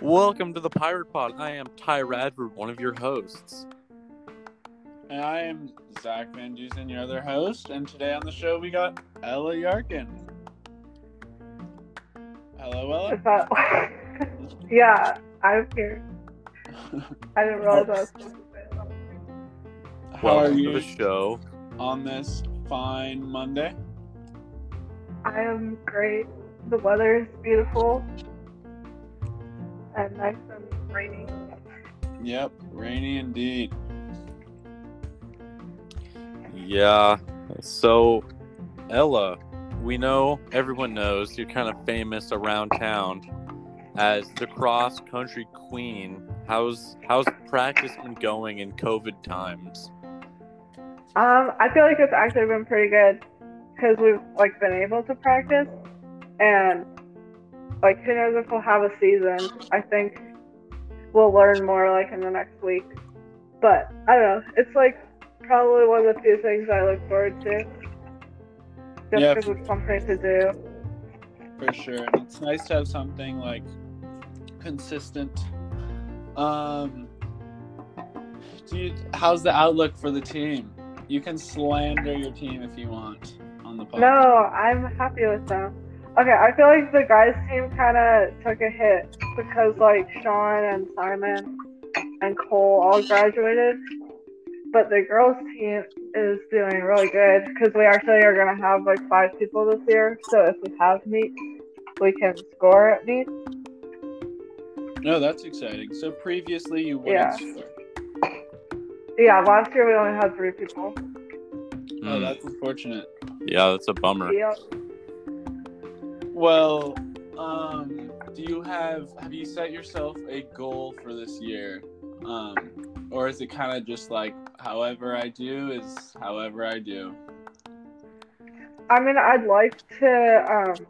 Welcome to the Pirate Pod. I am Ty Radford, one of your hosts. And I am Zach Van Dusen, your other host. And today on the show, we got Ella Yarkin. Hello, Ella. That yeah, I'm here. I didn't realize I was supposed to say that. How are Welcome to you the show. on this fine Monday? I am great. The weather is beautiful and nice and rainy. Yep, rainy indeed. Yeah. So, Ella, we know, everyone knows, you're kind of famous around town as the cross country queen. How's how's practice been going in COVID times? Um, I feel like it's actually been pretty good because we've like been able to practice and like who knows if we'll have a season. I think we'll learn more like in the next week. But I don't know. It's like probably one of the few things I look forward to. Just Yeah. because it's something to do. For sure. And it's nice to have something like consistent. Um, do you, how's the outlook for the team? You can slander your team if you want on the podcast. No, I'm happy with them. Okay, I feel like the guys' team kind of took a hit because like Sean and Simon and Cole all graduated, but the girls' team is doing really good because we actually are gonna have like five people this year. So if we have meet, we can score at meet. No, that's exciting. So previously you wouldn't Yeah. score. Yeah, last year we only had three people. Oh, that's unfortunate. Yeah, that's a bummer. Yep. Well, um, do you have have you set yourself a goal for this year? Um, or is it kind of just like however I do is however I do? I mean, I'd like to um,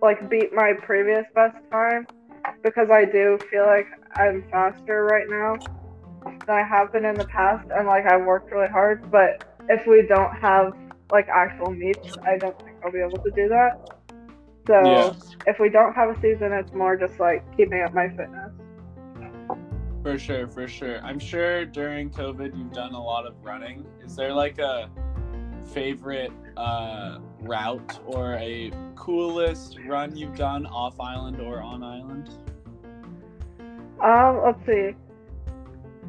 like beat my previous best time because I do feel like I'm faster right now than I have been in the past, and like I've worked really hard. But if we don't have like actual meets, I don't think I'll be able to do that. So Yeah. if we don't have a season, it's more just like keeping up my fitness. For sure, for sure. I'm sure during COVID you've done a lot of running. Is there like a favorite uh, route or a coolest run you've done off island or on island? Um, let's see.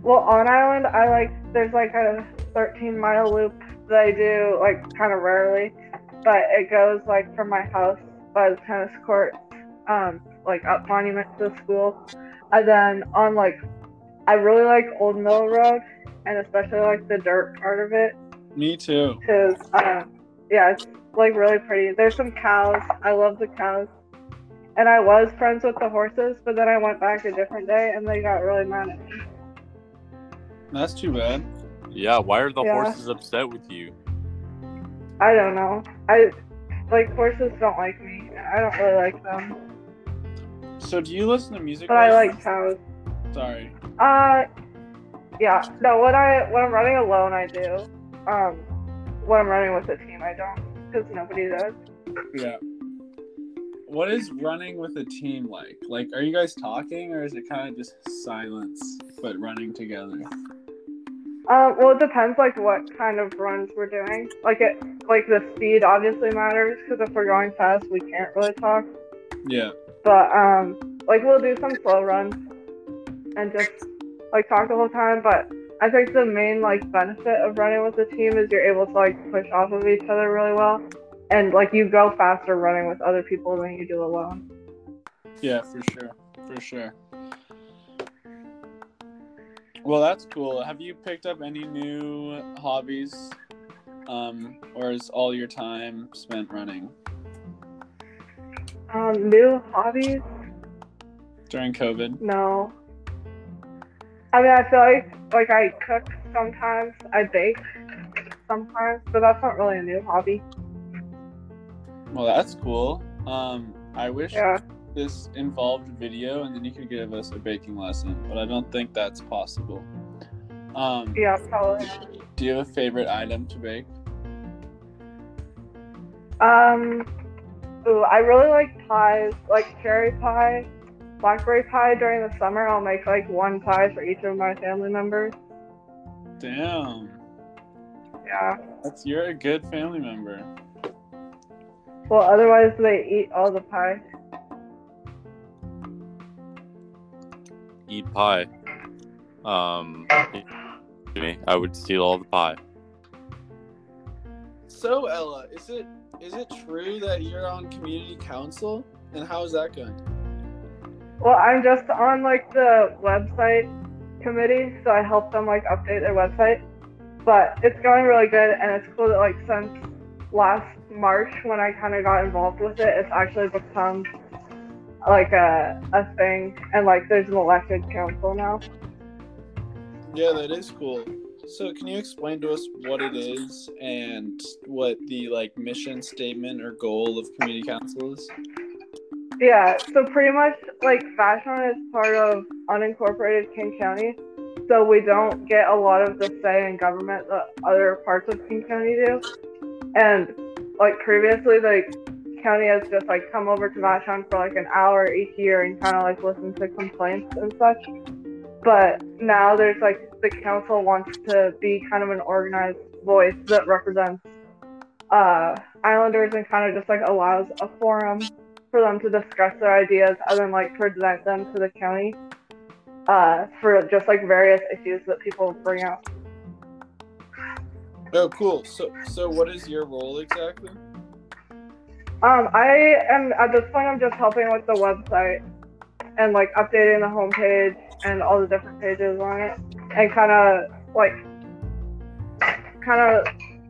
Well, on island, I like there's like a 13 mile loop that I do like kind of rarely, but it goes like from my house by the tennis court, um, like up Monument to the school, and then on like I really like Old Mill Road, and especially like the dirt part of it, Me too. because um, yeah, it's like really pretty. There's some cows. I love the cows. And I was friends with the horses, but then I went back a different day and they got really mad at me. That's too bad. Yeah, why are the Yeah. horses upset with you? I don't know. I like horses don't like me. I don't really like them. So do you listen to music? But I like cows. Sorry. Uh yeah. No, when I when I'm running alone I do. Um when I'm running with a team I don't because nobody does. Yeah. What is running with a team like? Like, are you guys talking, or is it kind of just silence but running together? Um, well, it depends like what kind of runs we're doing. Like it, like the speed obviously matters because if we're going fast, we can't really talk. Yeah. But um, like we'll do some slow runs and just like talk the whole time. But I think the main like benefit of running with a team is you're able to like push off of each other really well, and like you go faster running with other people than you do alone. Yeah, for sure. For sure. Well, that's cool. Have you picked up any new hobbies? Um, or is all your time spent running Um, new hobbies? during COVID? No. I mean, I feel like like I cook sometimes, I bake sometimes, but that's not really a new hobby. Well, that's cool. Um, I wish Yeah. This involved video and then you could give us a baking lesson, but I don't think that's possible. Um, Yeah, probably. do you have a favorite item to bake? Um, ooh, I really like pies, like cherry pie, blackberry pie during the summer. I'll make like one pie for each of my family members. Damn. Yeah. That's you're a good family member. Well, otherwise they eat all the pie. Eat pie. Um, me, I would steal all the pie. So Ella, is it is it true that you're on community council? And how is that going? Well, I'm just on like the website committee, so I help them like update their website. But it's going really good, and it's cool that like since last March when I kind of got involved with it, it's actually become like a a thing, and like there's an elected council now. Yeah, that is cool. So can you explain to us what it is and what the like mission statement or goal of community council is? Yeah, so pretty much like Vashon is part of unincorporated King County, so we don't get a lot of the say in government that other parts of King County do. And like previously, the county has just like come over to Vashon for like an hour each year and kind of like listen to complaints and such. But now there's like the council wants to be kind of an organized voice that represents uh, Islanders and kind of just like allows a forum for them to discuss their ideas and then like present them to the county uh, for just like various issues that people bring up. Oh, cool. So so what is your role exactly? Um, I am at this point. I'm just helping with the website and like updating the homepage and all the different pages on it, and kind of like kind of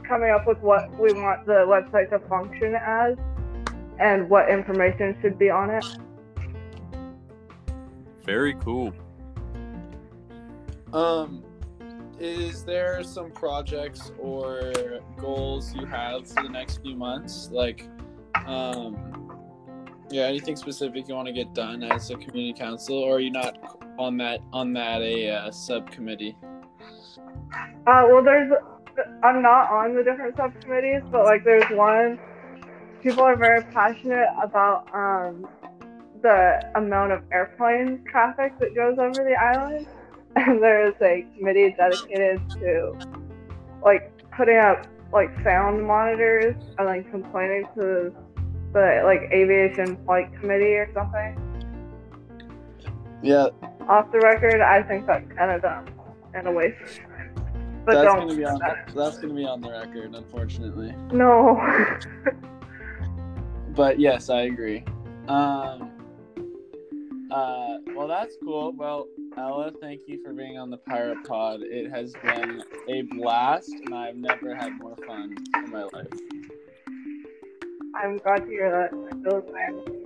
coming up with what we want the website to function as and what information should be on it. Very cool. Um, is there some projects or goals you have for the next few months? Like, um, yeah, anything specific you want to get done as a community council, or are you not on that on that a uh, subcommittee? Uh, well, there's I'm not on the different subcommittees, but like there's one. People are very passionate about um, the amount of airplane traffic that goes over the island, and there is a committee dedicated to like putting up like sound monitors and like complaining to the like aviation flight committee or something. Yeah, Off the record, I think that's kind of dumb and a waste. But that's don't gonna be on that. that's gonna be on the record, unfortunately. No. But yes, I agree. Um, uh, well, that's cool. Well, Ella, thank you for being on the Pirate Pod. It has been a blast, and I've never had more fun in my life. I'm glad to hear that. I feel same.